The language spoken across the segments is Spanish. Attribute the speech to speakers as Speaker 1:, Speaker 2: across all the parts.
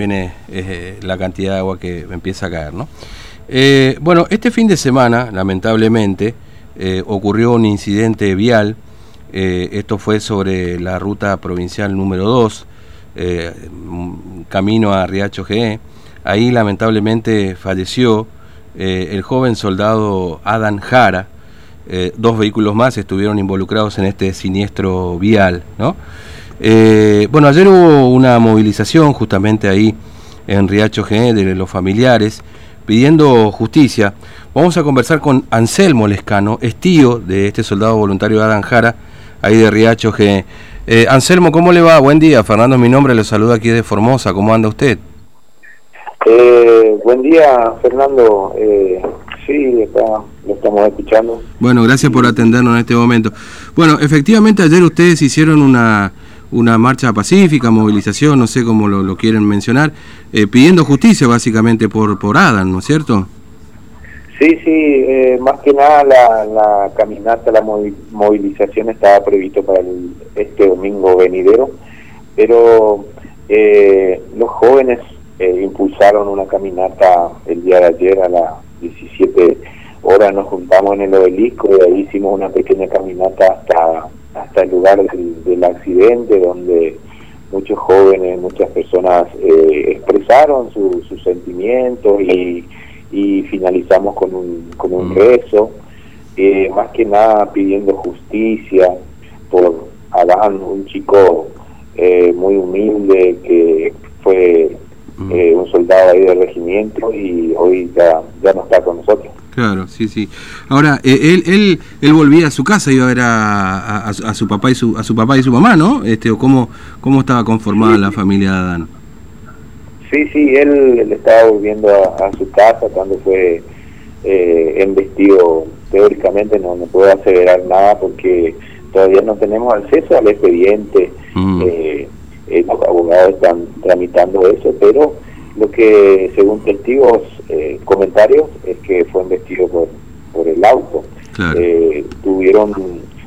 Speaker 1: viene eh, la cantidad de agua que empieza a caer. ¿no? Eh, bueno, este fin de semana, lamentablemente, eh, ocurrió un incidente vial. esto fue sobre la ruta provincial número 2, camino a Riacho GE. Ahí, lamentablemente, falleció el joven soldado Adam Jara. dos vehículos más estuvieron involucrados en este siniestro vial. ¿no? Eh, bueno, ayer hubo una movilización justamente ahí en Riacho GE de los familiares pidiendo justicia. Vamos a conversar con Anselmo Lescano, es tío de este soldado voluntario Adán Jara, ahí de Riacho GE. Eh, Anselmo, ¿cómo le va? Buen día. Fernando mi nombre, le saluda aquí de Formosa. ¿Cómo anda usted?
Speaker 2: Eh, buen día, Fernando. Eh, sí, lo estamos escuchando.
Speaker 1: Bueno, gracias por atendernos en este momento. Bueno, efectivamente ayer ustedes hicieron una una marcha pacífica, movilización, no sé cómo lo, quieren mencionar, eh, pidiendo justicia básicamente por, por Adam, ¿no es cierto?
Speaker 2: Sí, sí, eh, más que nada la, caminata, la movilización estaba previsto para este domingo venidero, pero eh, los jóvenes impulsaron una caminata el día de ayer a las 17 horas, nos juntamos en el obelisco y ahí hicimos una pequeña caminata hasta hasta el lugar del, accidente, donde muchos jóvenes, muchas personas eh, expresaron sus sentimientos y, finalizamos con un, con un mm. rezo, eh, más que nada pidiendo justicia por Adán, un chico eh, muy humilde que fue mm. un soldado ahí del regimiento y hoy ya, ya no está con nosotros.
Speaker 1: Claro, sí, sí. Ahora, eh, él, él, él volvía a su casa, iba a ver a, a, su papá y su, a su papá y su mamá, ¿no? Este, o cómo, cómo estaba conformada la familia de Adán.
Speaker 2: Sí, sí, él, estaba volviendo a, su casa cuando fue eh, embestido. Teóricamente no, no puedo aseverar nada porque todavía no tenemos acceso al expediente. Mm. Eh, eh, los abogados están tramitando eso, pero lo que, según testigos, eh, comentarios, es que fue investido por, por el auto. Eh, tuvieron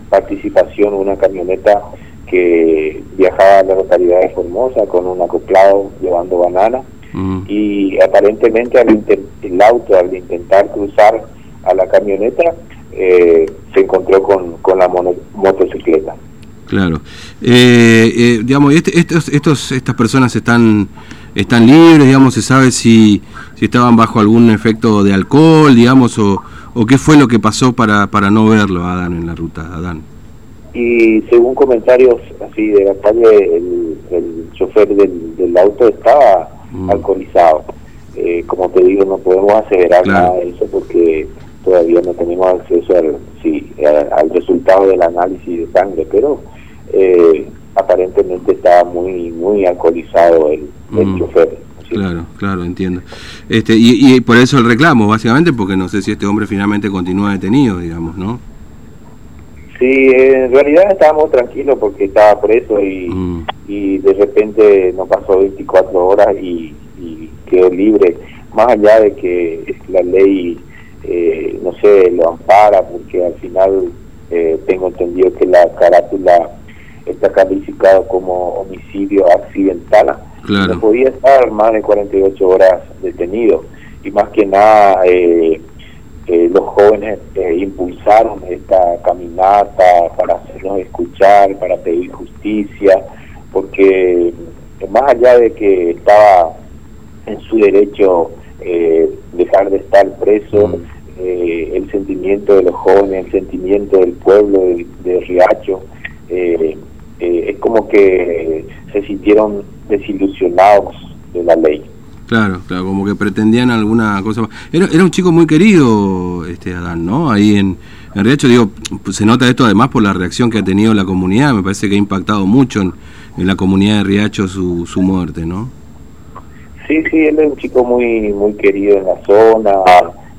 Speaker 2: participación una camioneta que viajaba a la localidad de Formosa con un acoplado llevando banana mm. y aparentemente al el auto al intentar cruzar a la camioneta eh, se encontró con, con la motocicleta.
Speaker 1: Claro. digamos, este, estos, estos, estas personas están están libres, digamos, se sabe si, si estaban bajo algún efecto de alcohol, digamos, o, o qué fue lo que pasó para, para no verlo a Adán en la ruta, Adán.
Speaker 2: Y según comentarios así de la calle, el, el chofer del, del, auto estaba mm. alcoholizado. Eh, como te digo, no podemos aseverar nada de eso porque todavía no tenemos acceso al, sí, al resultado del análisis de sangre, pero eh, aparentemente estaba muy muy alcoholizado el, Mm.
Speaker 1: Claro, claro, entiendo. Este, y, y por eso el reclamo, básicamente, porque no sé si este hombre finalmente continúa detenido, digamos, ¿no?
Speaker 2: Sí, en realidad estábamos tranquilos porque estaba preso y, mm. y de repente no pasó 24 horas y, quedó libre, más allá de que la ley, eh, no sé, lo ampara, porque al final eh, tengo entendido que la carátula está calificado como homicidio accidental no podía estar más de 48 horas detenido. Y más que nada, eh, eh, los jóvenes eh, impulsaron esta caminata para hacernos escuchar, para pedir justicia, porque más allá de que estaba en su derecho dejar de estar preso, mm. el sentimiento de los jóvenes, el sentimiento del pueblo de, de Riacho, es como que se sintieron desilusionados de la ley.
Speaker 1: Claro, claro, como que pretendían alguna cosa Era, era un chico muy querido, este Adán, ¿no? Ahí en, en Riacho, digo, pues se nota esto además por la reacción que ha tenido la comunidad, me parece que ha impactado mucho en, la comunidad de Riacho su, su muerte, ¿no?
Speaker 2: Sí, sí, él es un chico muy muy querido en la zona,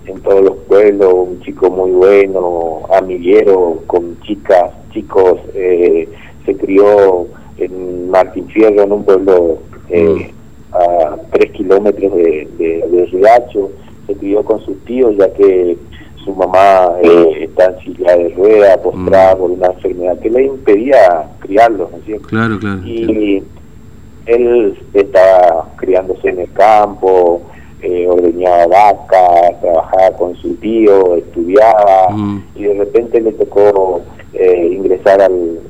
Speaker 2: en todos los pueblos, un chico muy bueno, amiguero, con chicas, chicos, eh, se crió en Martín Fierro, en un pueblo eh, mm. a tres kilómetros de, de, Riacho, se crió con sus tíos ya que su mamá eh, está en silla de rueda, postrada mm. por una enfermedad que le impedía criarlos, ¿no es cierto?
Speaker 1: Claro, claro.
Speaker 2: Y, él estaba criándose en el campo, eh, ordeñaba vaca, trabajaba con su tío, estudiaba mm. y de repente le tocó eh, ingresar al,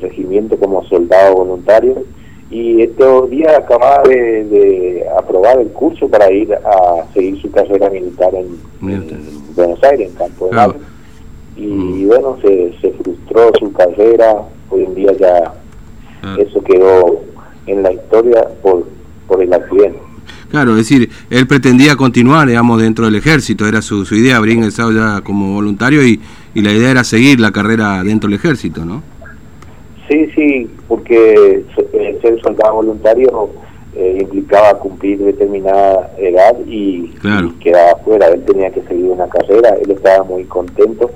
Speaker 2: regimiento como soldado voluntario y estos días acababa de, aprobar el curso para ir a seguir su carrera militar en, Buenos Aires, en Campo de claro. Y, mm. bueno, se, se frustró su carrera, hoy en día ya eso quedó en la historia por, por el accidente.
Speaker 1: Claro, es decir, él pretendía continuar, digamos, dentro del ejército, era su, su idea, habría ingresado ya como voluntario y, y la idea era seguir la carrera dentro del ejército, ¿no?
Speaker 2: Sí, sí, porque eh, ser soldado voluntario eh, implicaba cumplir determinada edad y, quedaba fuera. Él tenía que seguir una carrera, él estaba muy contento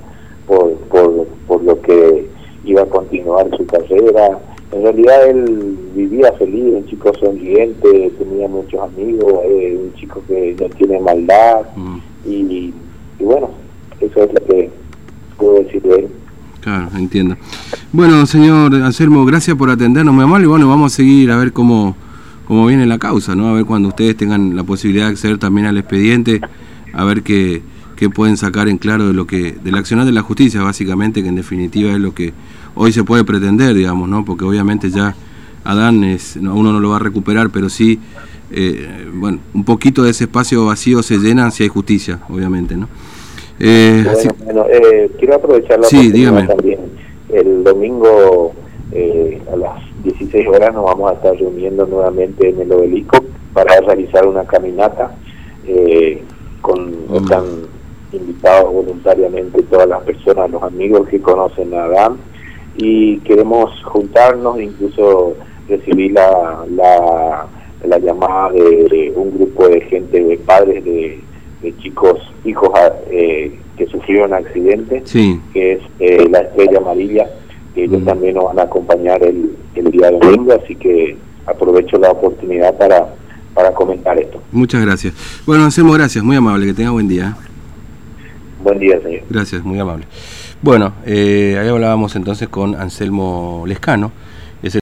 Speaker 2: por, por, por lo que iba a continuar su carrera en realidad él vivía feliz, un chico sonriente, tenía muchos amigos, eh, un chico que no tiene maldad mm. y, bueno, eso es lo que puedo decir de él.
Speaker 1: Claro, entiendo. Bueno, señor Anselmo, gracias por atendernos, muy amable. Y bueno, vamos a seguir a ver cómo, cómo viene la causa, ¿no? A ver cuando ustedes tengan la posibilidad de acceder también al expediente, a ver qué, qué pueden sacar en claro de lo que, del accionar de la justicia, básicamente, que en definitiva es lo que hoy se puede pretender, digamos, ¿no? Porque obviamente ya Adán es, uno no lo va a recuperar, pero sí, eh, bueno, un poquito de ese espacio vacío se llena si hay justicia, obviamente, ¿no?
Speaker 2: Eh, bueno, eh, quiero aprovechar la
Speaker 1: sí, dígame. también.
Speaker 2: El domingo a las 16 horas nos vamos a estar reuniendo nuevamente en el obelisco para realizar una caminata con mm. están invitados voluntariamente todas las personas, los amigos que conocen a Adán y queremos juntarnos, incluso recibir la, la, llamada de, un grupo de gente, de padres de, chicos, hijos eh, que sufrieron accidente, que es eh, la Estrella Amarilla, que ellos mm. también nos van a acompañar el, el día domingo, así que aprovecho la oportunidad para, para comentar esto.
Speaker 1: Muchas gracias. Bueno, hacemos gracias, muy amable, que tenga buen día.
Speaker 2: Buen día, señor.
Speaker 1: Gracias, muy amable. Bueno, eh, ahí hablábamos entonces con Anselmo Lescano.